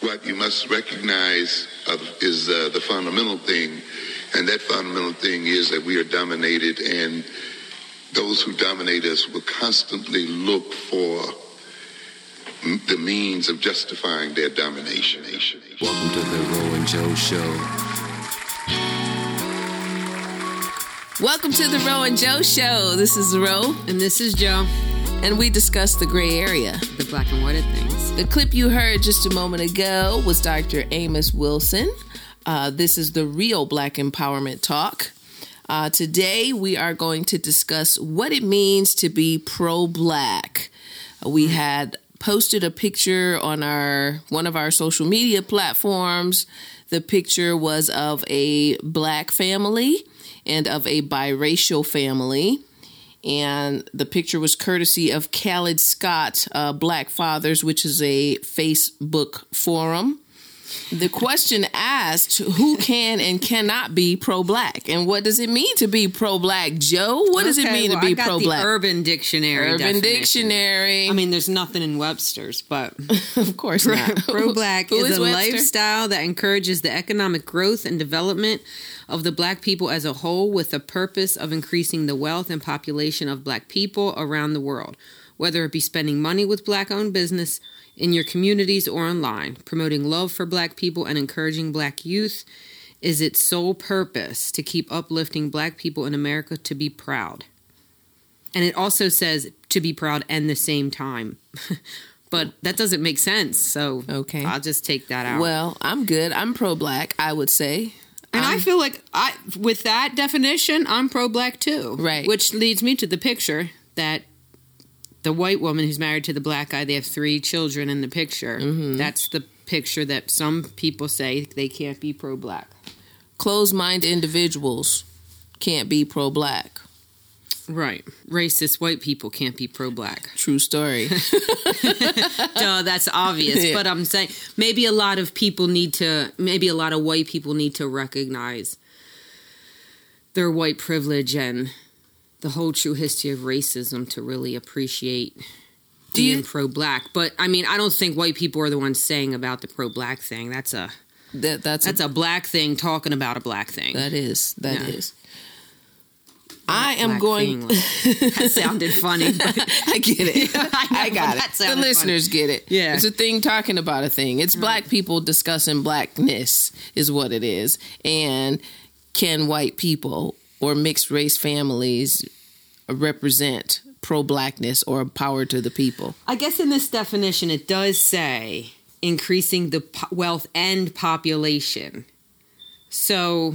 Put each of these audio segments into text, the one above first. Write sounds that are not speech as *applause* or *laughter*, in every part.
what you must recognize of, is uh, the fundamental thing, and that fundamental thing is that we are dominated, and those who dominate us will constantly look for m- the means of justifying their domination. Welcome to the Ro and Joe Show. Welcome to the Ro and Joe Show. This is Ro, And this is Joe, and we discuss the gray area. the black and white things. The clip you heard just a moment ago was Dr. Amos Wilson. Uh, this is the real Black Empowerment Talk. Uh, today, we are going to discuss what it means to be pro Black. We had posted a picture on our one of our social media platforms. The picture was of a black family and of a biracial family and the picture was courtesy of Khaled Scott, uh, Black Fathers, which is a Facebook forum. The question asked who can and cannot be pro black, and what does it mean to be pro black, Joe? What does it mean well, to be I got pro the black? Urban Dictionary. Urban definition. Dictionary. I mean, there's nothing in Webster's, but *laughs* of course not. *laughs* pro black Who is a Webster? lifestyle that encourages the economic growth and development of the black people as a whole with the purpose of increasing the wealth and population of black people around the world, whether it be spending money with black owned business in your communities or online, promoting love for black people and encouraging black youth is its sole purpose to keep uplifting black people in America to be proud. And it also says to be proud and the same time. *laughs* but that doesn't make sense. So Okay. I'll just take that out. Well, I'm good. I'm pro black, I would say. and I um, feel like I with that definition, I'm pro black too. Right. Which leads me to the picture that the white woman who's married to the black guy, they have three children in the picture. Mm-hmm. That's the picture that some people say they can't be pro black. Closed minded individuals can't be pro black. Right. Racist white people can't be pro black. True story. *laughs* Duh, that's obvious. Yeah. But I'm saying maybe a lot of people need to, maybe a lot of white people need to recognize their white privilege and the whole true history of racism to really appreciate Do you- being pro black. But I mean, I don't think white people are the ones saying about the pro black thing. That's a that, that's that's a black thing talking about a black thing. That is. That is. Yeah. I am going. thing. *laughs* that sounded funny. But I get it. *laughs* I know, I got it. The sounded funny. listeners get it. Yeah. It's a thing talking about a thing. It's black people discussing blackness, is what it is. And can white people or mixed race families represent pro blackness or power to the people? I guess in this definition, it does say increasing the po- wealth and population. So,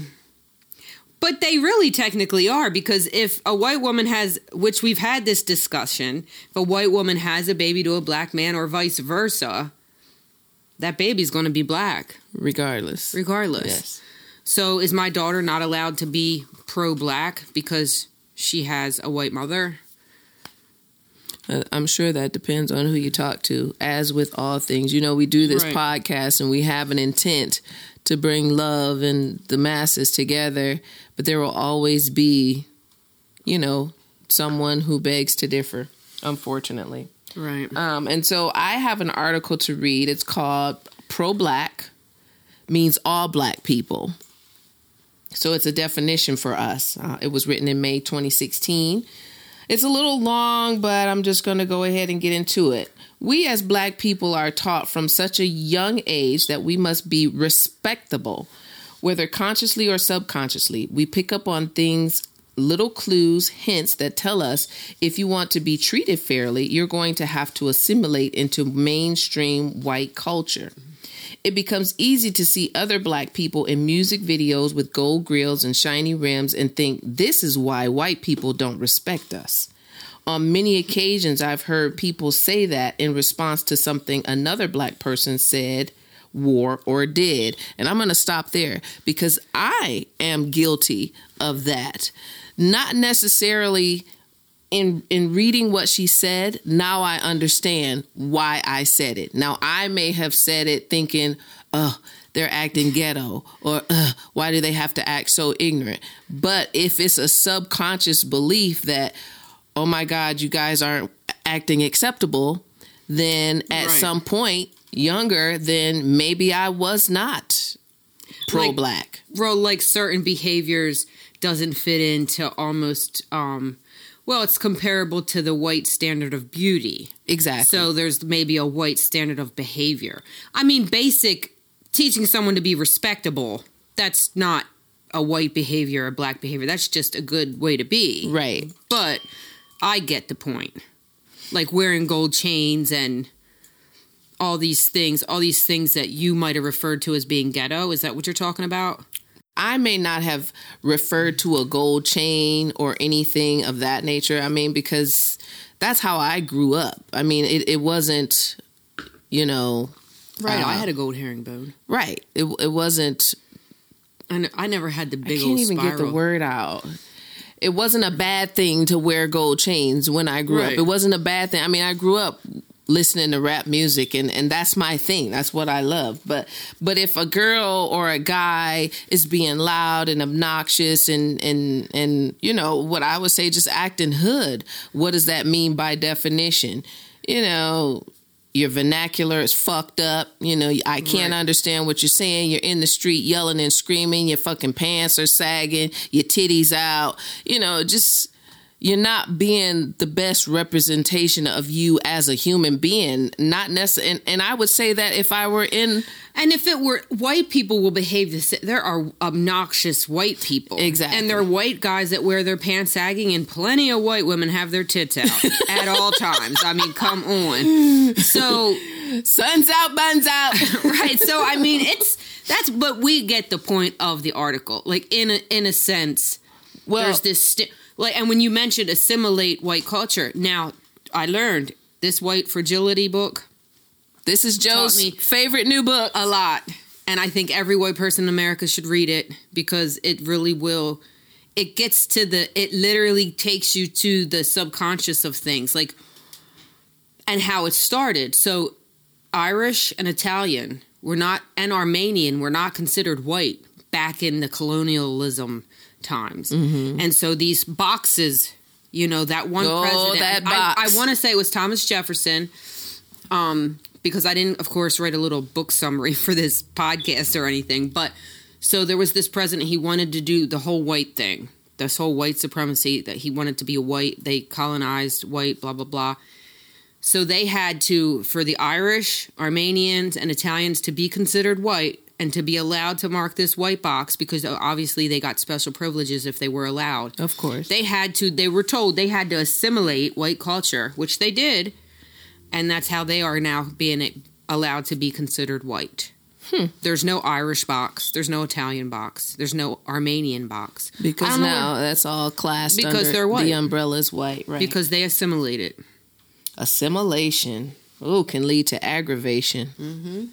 but they really technically are because if a white woman has, which we've had this discussion, if a white woman has a baby to a black man or vice versa, that baby's going to be black Regardless. regardless. Yes. So, is my daughter not allowed to be pro black because she has a white mother? Uh, I'm sure that depends on who you talk to, as with all things. You know, we do this Right. podcast and we have an intent to bring love and the masses together, but there will always be, you know, someone who begs to differ, unfortunately. Right. Um, and so I have an article to read. It's called Pro Black Means All Black People. So it's a definition for us. Uh, it was written in May 2016. It's a little long, but I'm just going to go ahead and get into it. We as black people are taught from such a young age that we must be respectable, whether consciously or subconsciously. We pick up on things, little clues, hints that tell us if you want to be treated fairly, you're going to have to assimilate into mainstream white culture it becomes easy to see other black people in music videos with gold grills and shiny rims and think this is why white people don't respect us. On many occasions, I've heard people say that in response to something another black person said, wore, or did. And I'm going to stop there because I am guilty of that. Not necessarily in in reading what she said, now I understand why I said it. Now I may have said it thinking, "Oh, they're acting ghetto," or uh, "Why do they have to act so ignorant?" But if it's a subconscious belief that, "Oh my God, you guys aren't acting acceptable," then at Right. some point younger, then maybe I was not pro black. bro like certain behaviors doesn't fit into almost um well it's comparable to the white standard of beauty. Exactly. so there's maybe a white standard of behavior. I mean basic teaching someone to be respectable that's not a white behavior or black behavior. That's just a good way to be. Right. but i get the point. Like wearing gold chains and all these things all these things that you might have referred to as being ghetto. Is that what you're talking about I may not have referred to a gold chain or anything of that nature. I mean, because that's how I grew up. I mean, it, it wasn't, you know, Right, I Uh, had a gold herringbone. right. It, it wasn't, And I never had the big I can't even spiral. get the word out. It wasn't a bad thing to wear gold chains when I grew Right. up. It wasn't a bad thing. I mean, I grew up listening to rap music and, and that's my thing. That's what I love. But but if a girl or a guy is being loud and obnoxious and and and you know, what I would say just acting hood, what does that mean by definition? You know, your vernacular is fucked up. You know, I can't Right. understand what you're saying. You're in the street yelling and screaming. Your fucking pants are sagging. Your titties out. You know, just you're not being the best representation of you as a human being. Not necessarily. And, and I would say that if I were in And if it were white people will behave this there are obnoxious white people. Exactly. And there are white guys that wear their pants sagging and plenty of white women have their tits out *laughs* at all times. I mean, come on. So *laughs* suns out, buns out. *laughs* right. So I mean, it's that's but we get the point of the article. Like in a in a sense, well, there's this like and when you mentioned assimilate white culture, now I learned this white fragility book this is Joe's favorite new book. a lot. And I think every white person in America should read it because it really will it gets to the it literally takes you to the subconscious of things like and how it started. So Irish and Italian were not and Armenian were not considered white back in the colonialism times. And so these boxes, you know, that one Oh, president that I, I want to say it was Thomas Jefferson um, because I didn't, of course, write a little book summary *laughs* for this podcast or anything. But so there was this president, he wanted to do the whole white thing, this whole white supremacy, that he wanted to be a white, they colonized white, blah, blah, blah. So they had to, for the Irish, Armenians, and Italians to be considered white and to be allowed to mark this white box because obviously they got special privileges if they were allowed Of course. they had to they were told they had to assimilate white culture which they did and that's how they are now being allowed to be considered white there's no irish box there's no italian box there's no armenian box because know now that's all classed Because under they're white. the umbrella is white, right? because they assimilated assimilation oh can lead to aggravation mm-hmm.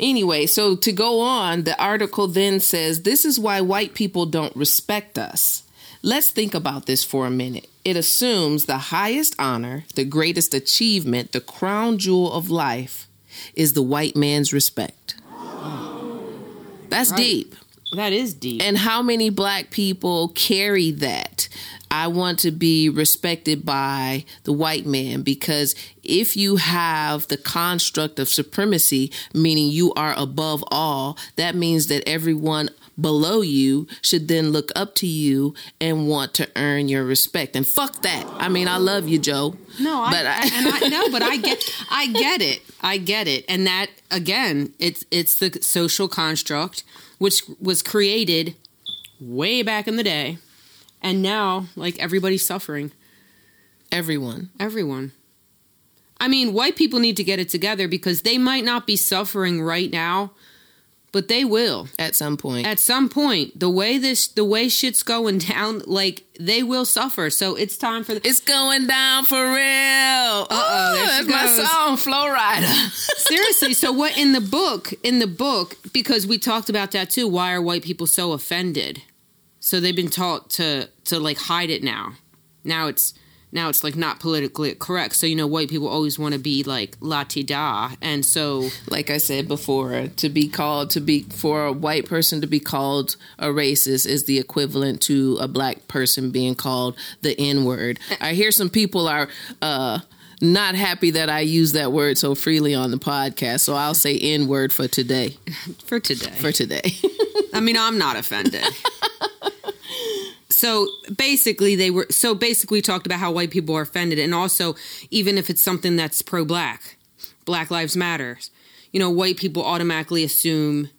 Anyway so to go on the article then says this is why white people don't respect us. Let's think about this for a minute. It assumes the highest honor the greatest achievement the crown jewel of life is the white man's respect. That's Right. deep. That is deep. And how many black people carry that? I want to be respected by the white man because if you have the construct of supremacy, meaning you are above all, that means that everyone below you should then look up to you and want to earn your respect. And fuck that. I mean, I love you, Joe. No, I, but I, and I no, *laughs* but I get, I get it, I get it, and that again, it's it's the social construct which was created way back in the day, and now like everybody's suffering. everyone. Everyone. I mean, white people need to get it together because they might not be suffering right now, but they will At some point. at some point. The way this, the way shit's going *laughs* down, like they will suffer. So it's time for. it's going down for real. Uh-oh, that's she my song, Flo Rida. *laughs* Seriously, so what in the book, in the book, because we talked about that too, why are white people so offended? So they've been taught to to like hide it now. Now it's now it's like not politically correct. So you know white people always want to be like la ti da and so like I said before, to be called to be for a white person to be called a racist is the equivalent to a black person being called the N word. I hear some people are uh not happy that I use that word so freely on the podcast. So I'll say N word *laughs* for today. For today. For *laughs* today. I mean, I'm not offended. *laughs* so basically, they were so basically we talked about how white people are offended, and also even if it's something that's pro-black, Black Lives Matter, you know, white people automatically assume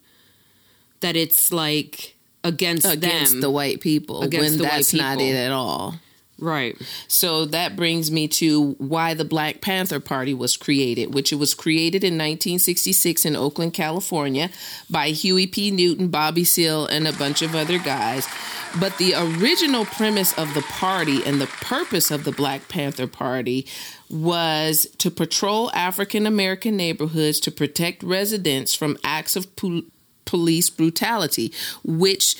that it's like against, against them, the white people Against when the white that's not it at all. Right? So that brings me to why the Black Panther Party was created, which it was created in 1966 in Oakland, California by Huey P. Newton, Bobby Seale, and a bunch of other guys. But the original premise of the party and the purpose of the Black Panther Party was to patrol African American neighborhoods to protect residents from acts of pol- police brutality, which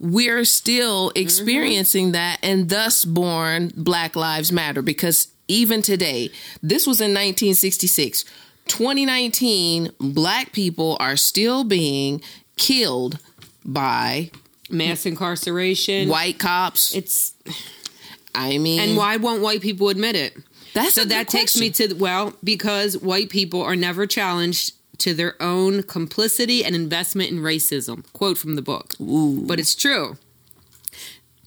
we're still mm-hmm. experiencing that and thus born Black Lives Matter because even today, this was in 1966. 2019, black people are still being killed by Mass incarceration. white cops. It's I mean, and why won't white people admit it? That's so that takes me to well because white people are never challenged to their own complicity and investment in racism. Quote from the book. But it's true.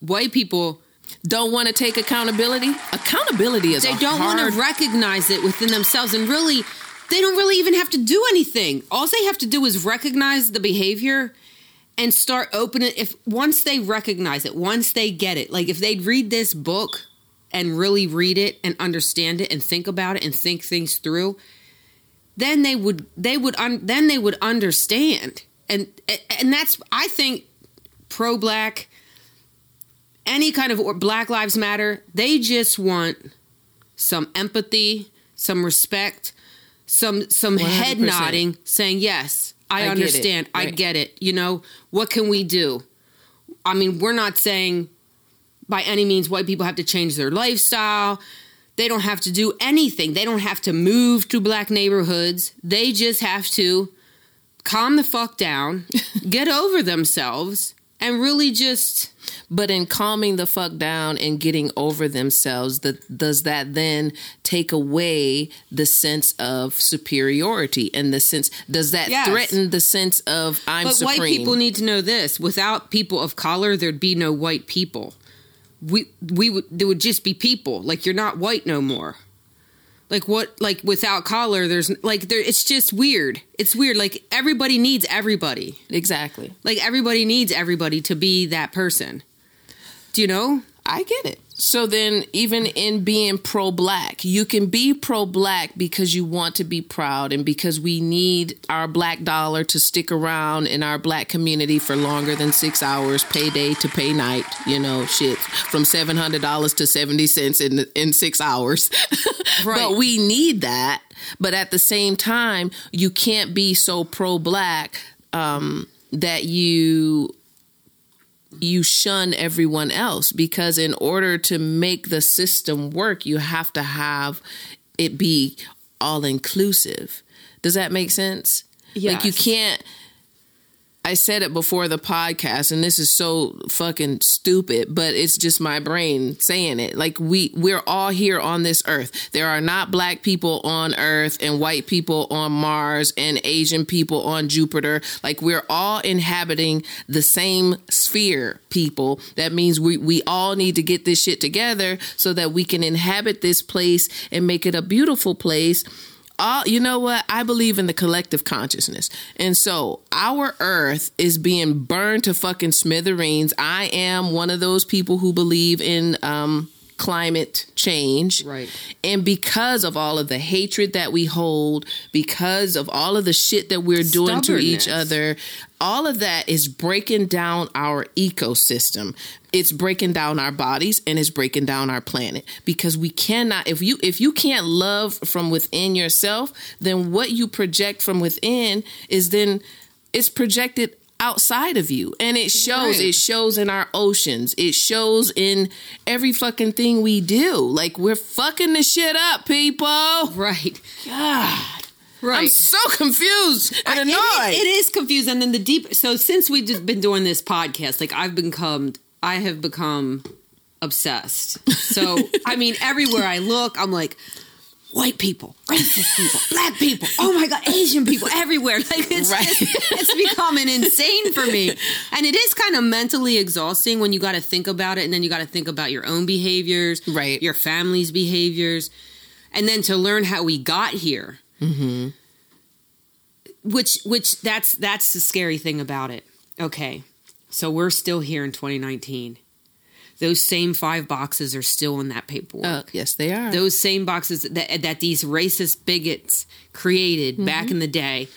White people don't want to take accountability. Accountability is they don't want to recognize it within themselves and really they don't really even have to do anything. All they have to do is recognize the behavior and start opening if once they recognize it, once they get it. Like if they'd read this book and really read it and understand it and think about it and think things through, then they would they would un, then they would understand. And and that's I think pro black any kind of or Black Lives Matter, they just want some empathy, some respect, some some head 100%. nodding, saying yes, I, I get it. understand, I get it. You know what can we do? I mean, we're not saying by any means white people have to change their lifestyle. They don't have to do anything. They don't have to move to black neighborhoods. They just have to calm the fuck down, *laughs* get over themselves, and really just But in calming the fuck down and getting over themselves, that does that then take away the sense of superiority and the sense does that Yes. threaten the sense of I'm But supreme? white people need to know this: without people of color, there'd be no white people. We we would there would just be people. Like you're not white no more. Like what? Like without color, there's like there. It's just weird. It's weird. Like everybody needs everybody. exactly. Like everybody needs everybody to be that person. Do you know? I get it. So then, even in being pro black, you can be pro black because you want to be proud and because we need our black dollar to stick around in our black community for longer than six hours, payday to pay night, you know, shit, from $700 to 70 cents in, in six hours. *laughs* Right. but we need that. But at the same time, you can't be so pro black um, that you you shun everyone else because in order to make the system work you have to have it be all inclusive does that make sense? Like you can't I said it before the podcast and this is so fucking stupid but it's just my brain saying it. Like we we're all here on this earth. There are not black people on earth and white people on Mars and Asian people on Jupiter. Like we're all inhabiting the same sphere people. That means we we all need to get this shit together so that we can inhabit this place and make it a beautiful place all you know what? I believe in the collective consciousness. And so our earth is being burned to fucking smithereens. I am one of those people who believe in um climate change. Right. and because of all of the hatred that we hold because of all of the shit that we're doing to each other all of that is breaking down our ecosystem. It's breaking down our bodies and it's breaking down our planet. Because we cannot if you if you can't love from within yourself then what you project from within is then it's projected outside of you and it shows Right. it shows in our oceans it shows in every fucking thing we do like we're fucking the shit up people Right. god Right. i'm so confused and It- annoyed It is confused. And then the deep. So since we've just been doing this podcast, like I've become, I have become obsessed. So *laughs* I mean, everywhere I look, I'm like, white people, racist people, black people, oh my god, Asian people everywhere. *laughs* Like it's Right. just, it's becoming insane for me. *laughs* And it is kind of mentally exhausting when you got to think about it and then you got to think about your own behaviors, Right. your family's behaviors, and then to learn how we got here. Mm-hmm. Which which that's that's the scary thing about it. Okay. So we're still here in 2019. Those same five boxes are still in that paperwork Uh, yes, they are. those same boxes that that these racist bigots created back in the day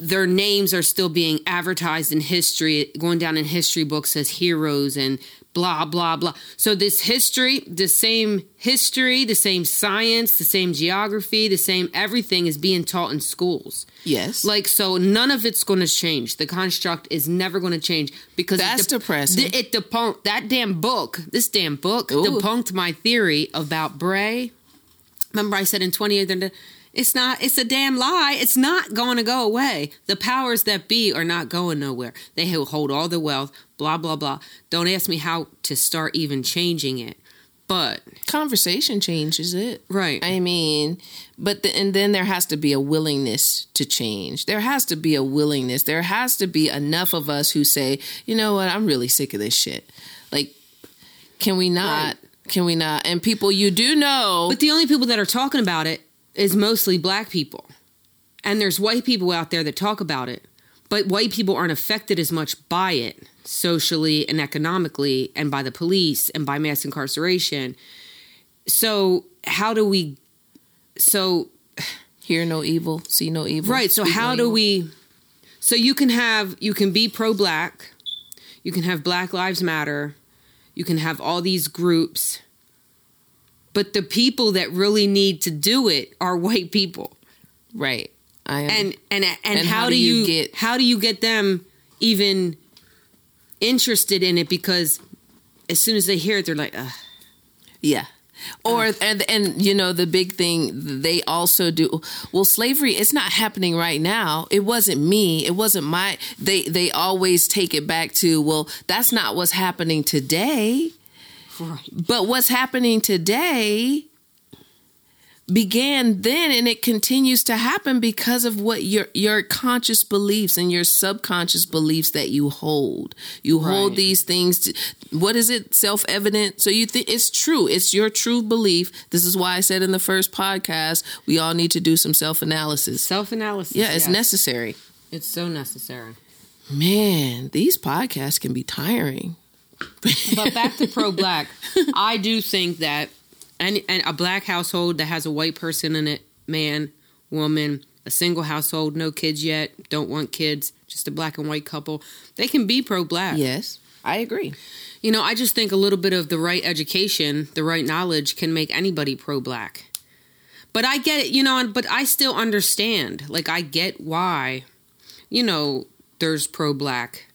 their names are still being advertised in history going down in history books as heroes and blah blah blah. So this history the same history the same science the same geography the same everything is being taught in schools. Yes. like so none of it's going to change. The construct is never going to change because That's it de- depressing. th- it debunked that damn book this damn book Ooh. debunked my theory about bray. Remember i said in 28 it's not it's a damn lie. It's not going to go away. The powers that be are not going nowhere. They hold all the wealth blah blah blah don't ask me how to start even changing it but conversation changes it. Right. I mean, but the, and then there has to be a willingness to change. There has to be a willingness. There has to be enough of us who say, you know what, I'm really sick of this shit. Like, can we not? Can we not? And people you do know, But the only people that are talking about it is mostly black people. And there's white people out there that talk about it. But white people aren't affected as much by it socially and economically and by the police and by mass incarceration. So, how do we so *sighs* hear no evil, see no evil. right, so how no do evil. we so you can have you can be pro black, you can have Black Lives Matter, you can have all these groups. But the people that really need to do it are white people. Right. I am. and and and, And how, do you, get- how do you get them even interested in it because as soon as they hear it they're like Ugh. Yeah. Or and and you know the big thing they also do well slavery it's not happening right now. It wasn't me. It wasn't my they they always take it back to well that's not what's happening today. Right. But what's happening today began then and it continues to happen because of what your your conscious beliefs and your subconscious beliefs that you hold. You hold Right. these things to, what is it? Self-evident? So you think it's true. It's your true belief. This is why i said in the first podcast we all need to do some self-analysis. Self-analysis yeah it's yes. necessary. It's so necessary. Man these podcasts can be tiring. But back to pro black. *laughs* I do think that and and a black household that has a white person in it man woman a single household no kids yet don't want kids just a black and white couple they can be pro black yes i agree You know, I just think a little bit of the right education, the right knowledge can make anybody pro black. But I get it, you know, but I still understand. Like, I get why, you know, there's pro black,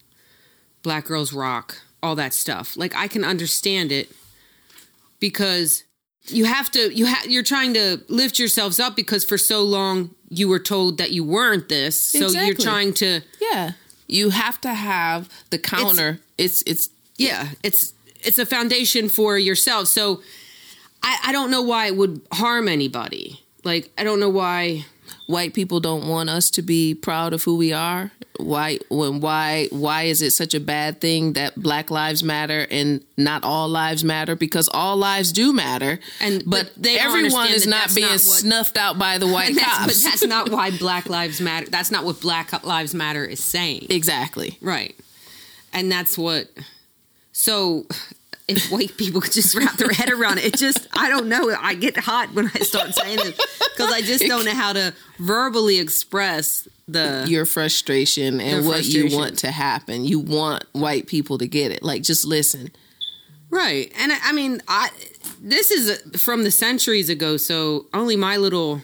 black girls rock, all that stuff. Like, I can understand it because you have to, you have, you're trying to lift yourselves up because for so long you were told that you weren't this. So you're trying to, yeah. you have to have the counter. It's it's yeah it's it's a foundation for yourself. So I, I don't know why it would harm anybody. Like i don't know why white people don't want us to be proud of who we are. Why when why why is it such a bad thing that black lives matter and not all lives matter? Because all lives do matter And- but, but they everyone is that not being not what- snuffed out by the *laughs* white that's, but that's not why *laughs* black lives matter that's not what black lives matter is saying. Exactly. Right. And that's what so if white people could just wrap their head around it, it just I don't know. I get hot when I start saying this because I just don't know how to verbally express the your frustration and what you want to happen you want white people to get it like just listen Right. And I, I mean, I this is from the centuries ago, so only my little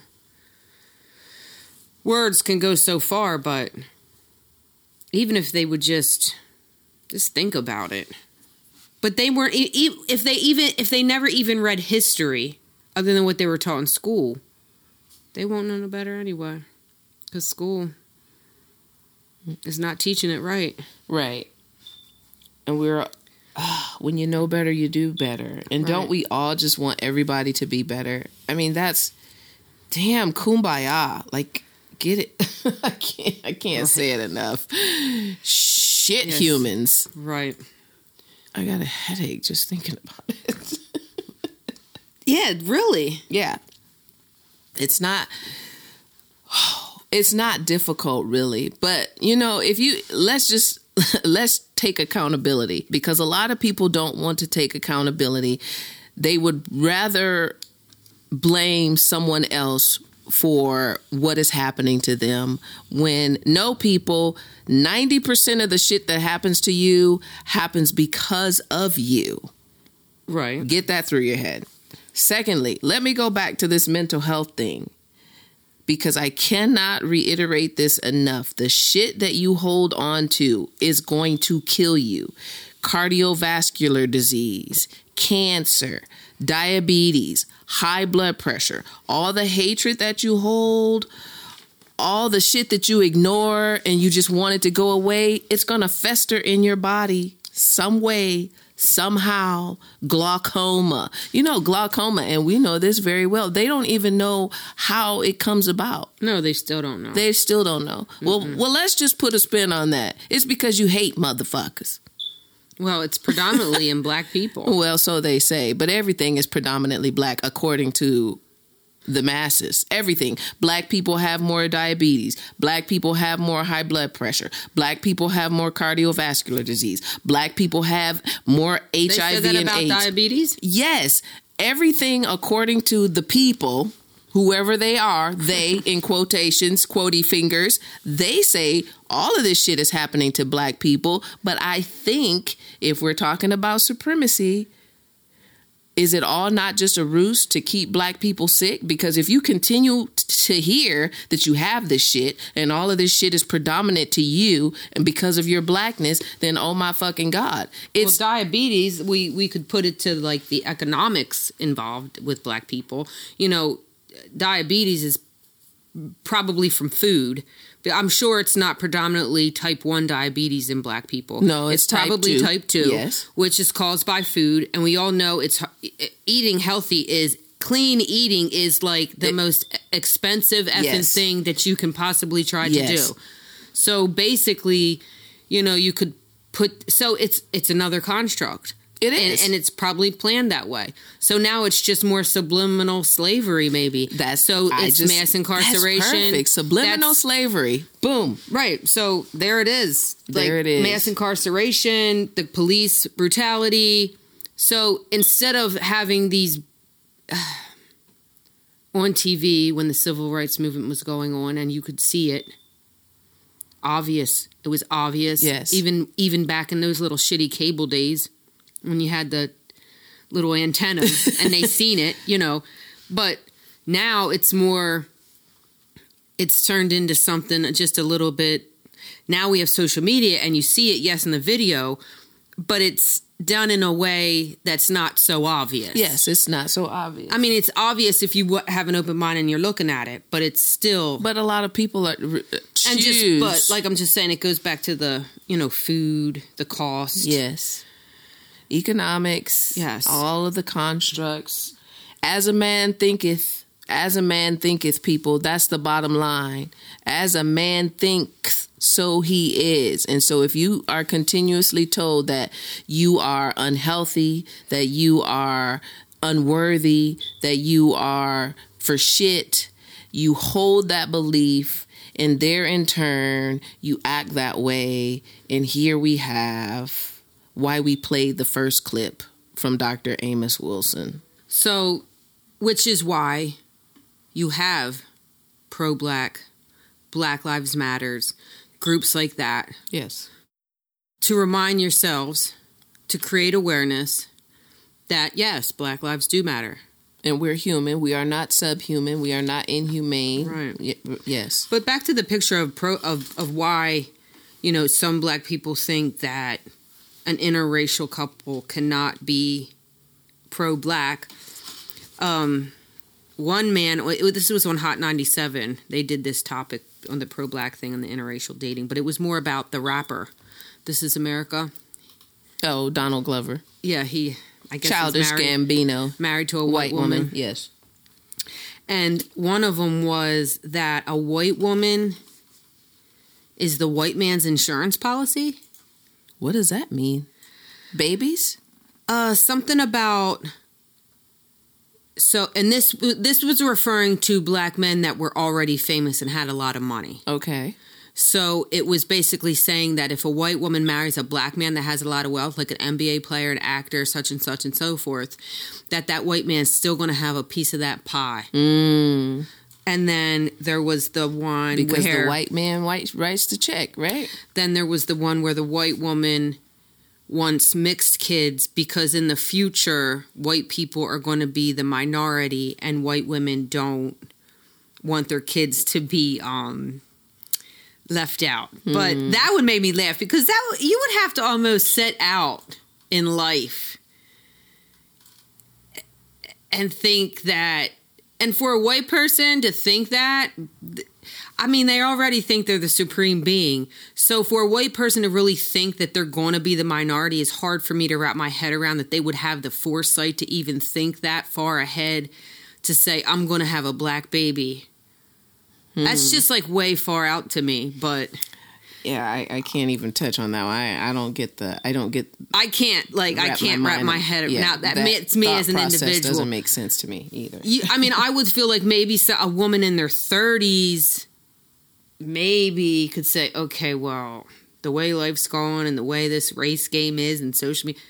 words can go so far, but even if they would just just think about it. But they weren't if they even if they never even read history other than what they were taught in school, they won't know no better anyway. Cuz school is not teaching it right. Right. And we're *sighs* when you know better, you do better. And don't we all just want everybody to be better? I mean, that's damn kumbaya. Like get it. *laughs* I can't I can't say it enough. Shit Yes. humans. Right. I got a headache just thinking about *laughs* it. Yeah, really. yeah. It's not *sighs* it's not difficult really, but you know, if you let's just *laughs* let's take accountability because a lot of people don't want to take accountability. They would rather blame someone else for what is happening to them when no people 90% of the shit that happens to you happens because of you Right. Get that through your head. Secondly, let me go back to this mental health thing because I cannot reiterate this enough. The shit that you hold on to is going to kill you. Cardiovascular disease, cancer, diabetes, high blood pressure, all the hatred that you hold, all the shit that you ignore and you just want it to go away, it's going to fester in your body some way, somehow. Glaucoma. You know, glaucoma, and we know this very well. They don't even know how it comes about. No, they still don't know. They still don't know. Well, well, let's just put a spin on that. It's because you hate motherfuckers. Well, it's predominantly in black people. *laughs* Well, so they say, but everything is predominantly black according to the masses. Everything. Black people have more diabetes. Black people have more high blood pressure. Black people have more cardiovascular disease. Black people have more They HIV said that and about AIDS. diabetes. Yes, everything according to the people, whoever they are, they in quotations, quotey fingers, they say all of this shit is happening to black people. But I think if we're talking about supremacy, is it all not just a ruse to keep black people sick? Because if you continue to hear that you have this shit and all of this shit is predominant to you and because of your blackness, then oh my fucking God. It's well, diabetes, we we could put it to like the economics involved with black people. You know, diabetes is probably from food. But I'm sure it's not predominantly type 1 diabetes in black people. No, it's type probably 2. type 2, Yes. which is caused by food and we all know it's eating healthy is clean eating is like the It- most expensive effing Yes. thing that you can possibly try Yes. to do. So basically, you know, you could put so it's it's another construct. It And, and it's probably planned that way. So now it's just more subliminal slavery, maybe. That's so I it's just- mass incarceration. That's perfect. Subliminal That's- slavery. Boom. Right. So there it is. There it is. Mass incarceration, the police brutality. So instead of having these *sighs* on TV when the civil rights movement was going on and you could see it obvious. It was obvious. Yes. Even even back in those little shitty cable days when you had the little antennas *laughs* and they seen it, you know. But now it's more it's turned into something just a little bit now we have social media and you see it yes in the video but it's done in a way that's not so obvious Yes, it's not so obvious. i mean it's obvious if you w- have an open mind and you're looking at it but it's still but a lot of people are uh, and just but like i'm just saying it goes back to the you know food the cost yes, economics. Yes. all of the constructs. As a man thinketh, as a man thinketh. People, that's the bottom line. As a man thinks, so he is. And so, if you are continuously told that you are unhealthy, that you are unworthy, that you are for shit, you hold that belief, and there in turn, you act that way. And here we have why we played the first clip from Dr. Amos Wilson. so which is why you have pro-black black lives matters groups like that Yes. to remind yourselves to create awareness that yes, black lives do matter. And we're human. We are not subhuman. We are not inhumane. Right. Y- yes. But back to the picture of pro of, of why, you know, some black people think that an interracial couple cannot be pro black. Um one man this was on Hot 97. They did this topic on the pro black thing on the interracial dating, but it was more about the rapper. This is America. Oh, Donald Glover. Yeah, he I guess Childish married, Gambino. married to a white, White woman. woman. Yes. and one of them was that a white woman is the white man's insurance policy. What does that mean? Babies? Uh, something about so, and this this was referring to black men that were already famous and had a lot of money. Okay. So it was basically saying that if a white woman marries a black man that has a lot of wealth, like an NBA player, an actor, such and such and so forth, that that white man's still going to have a piece of that pie. Mm, And then there was the one because where the white man white writes the check, right? then there was the one where the white woman wants mixed kids because in the future white people are going to be the minority and white women don't want their kids to be um left out but that would make me laugh because that you would have to almost set out in life and think that and for a white person to think that I mean, they already think they're the supreme being. So for a white person to really think that they're going to be the minority is hard for me to wrap my head around that they would have the foresight to even think that far ahead to say, I'm going to have a black baby. That's hmm. just like way far out to me, but Yeah, I, I can't even touch on that. One. I I don't get the I don't get. I can't like I can't my wrap my head yeah, now that, it's me as an individual. doesn't make sense to me either. You, I mean, I would feel like maybe a woman in their 30s maybe could say, okay, well, the way life's going and the way this race game is and social media,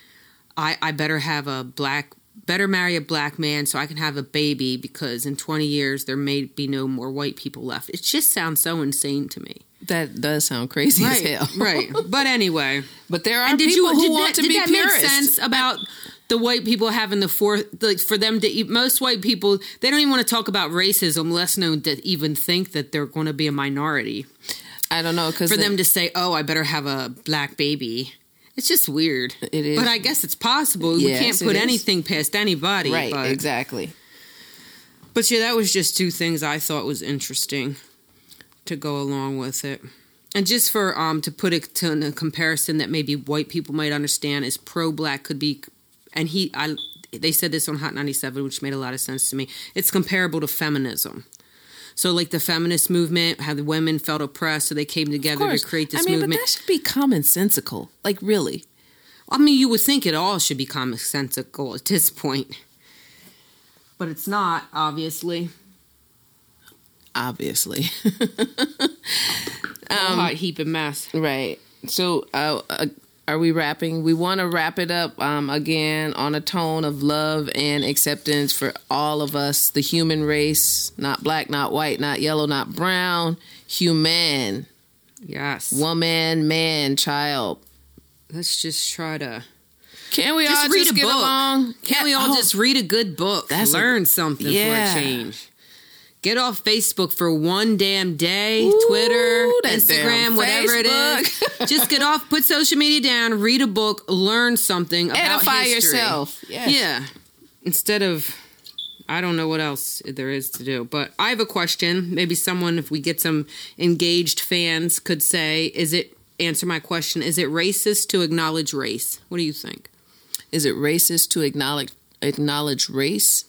I, I better have a black, better marry a black man so I can have a baby because in 20 years there may be no more white people left. It just sounds so insane to me. That does sound crazy as hell. *laughs* right. But anyway. But there are And did people you who did want that, to did be that purist. make sense about the white people having the fourth like for them to eat most white people they don't even want to talk about racism less known to even think that they're going to be a minority I don't know because for them to say oh i better have a black baby it's just weird It is. but i guess it's possible Yes, we can't put anything past anybody right but, exactly. but yeah that was just two things i thought was interesting to go along with it and just for um to put it to in a comparison that maybe white people might understand is pro black could be and he I they said this on Hot 97 which made a lot of sense to me. It's comparable to feminism. So like the feminist movement, how the women felt oppressed so they came together to create this I mean, movement. but that should be commonsensical. Like really. I mean, you would think it all should be commonsensical at this point. But it's not, obviously. Obviously. *laughs* a hot heap of mess. Right. So, uh, uh, are we wrapping? We want to wrap it up um, again on a tone of love and acceptance for all of us, the human race, not black, not white, not yellow, not brown, human, Yes. woman, man, child. Let's just try to Can we just all read just a get book. along? Can't we all Oh, just read a good book? That's a- Learn something Yeah. for a change. Get off Facebook for one damn day. Ooh, Twitter, Instagram, whatever it is. just get off. Put social media down. Read a book. Learn something about edify history. yourself? Yes. Yeah. Instead of, I don't know what else there is to do. But I have a question. Maybe someone, if we get some engaged fans, could say, "Is it?" Answer my question. Is it racist to acknowledge race? What do you think? Is it racist to acknowledge acknowledge race?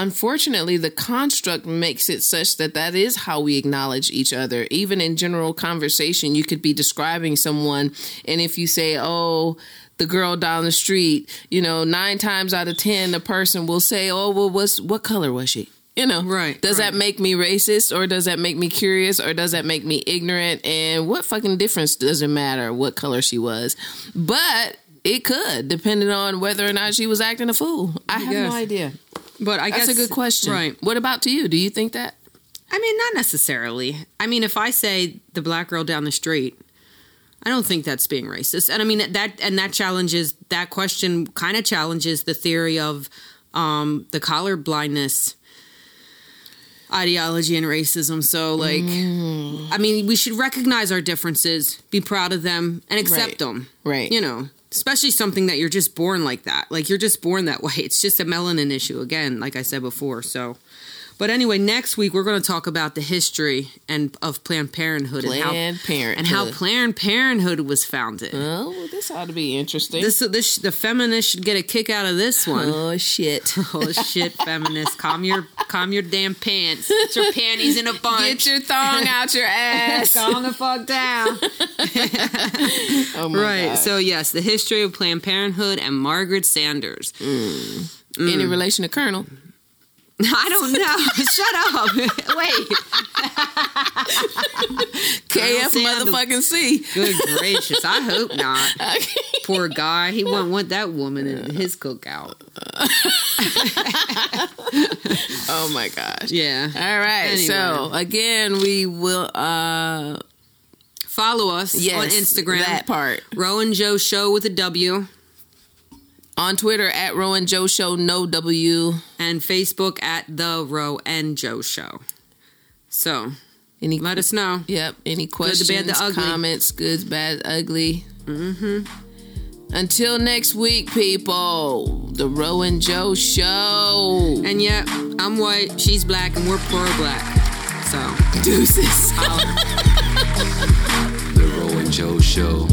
Unfortunately, the construct makes it such that that is how we acknowledge each other. Even in general conversation, you could be describing someone, and if you say, "Oh," the girl down the street, you know, nine times out of ten, the person will say, "Oh, well, what's what color was she?" You know, Right, Does right. that make me racist, or does that make me curious, or does that make me ignorant? And what fucking difference does it matter what color she was? But it could, depending on whether or not she was acting a fool. I have Yes. no idea. But I That's guess a good question. Right. What about to you? Do you think that? I mean, not necessarily. I mean, if I say the black girl down the street, I don't think that's being racist. And I mean that and that challenges that question kind of challenges the theory of um the color blindness ideology and racism. So like I mean, we should recognize our differences, be proud of them and accept Right. them. Right. You know, especially something that you're just born like that. Like you're just born that way. It's just a melanin issue again, like I said before. So But anyway, next week we're going to talk about the history and of Planned Parenthood and how Parenthood. and how Planned Parenthood was founded. Oh, well, this ought to be interesting. This this the feminists should get a kick out of this one. oh shit! *laughs* Oh shit, feminists, calm your calm your damn pants. Get your panties in a bunch. Get your thong *laughs* out your ass. Calm the fuck down. *laughs* Oh my right. God. So yes, the history of Planned Parenthood and Margaret Sanders. Hmm. Mm. any relation to Colonel? I don't know. *laughs* Shut up. Wait. *laughs* KF motherfucking C. Good gracious. I hope not. *laughs* Poor guy. He wouldn't want that woman in his cookout. Oh my gosh. Yeah. All right. Anyway. So again, we will uh Follow us yes, on Instagram. that part. Rowan Joe Show with a W. On Twitter at Rowan Joe Show, no W. And Facebook at The Row and Joe Show. So Any let us know. Yep. Any the questions, bad, the ugly. comments, good, bad, ugly. Mm-hmm. Until next week, people. The Row and Joe Show. And yeah, I'm white, she's black, and we're pro black. So *laughs* Deuces. *laughs* The Row and Joe Show.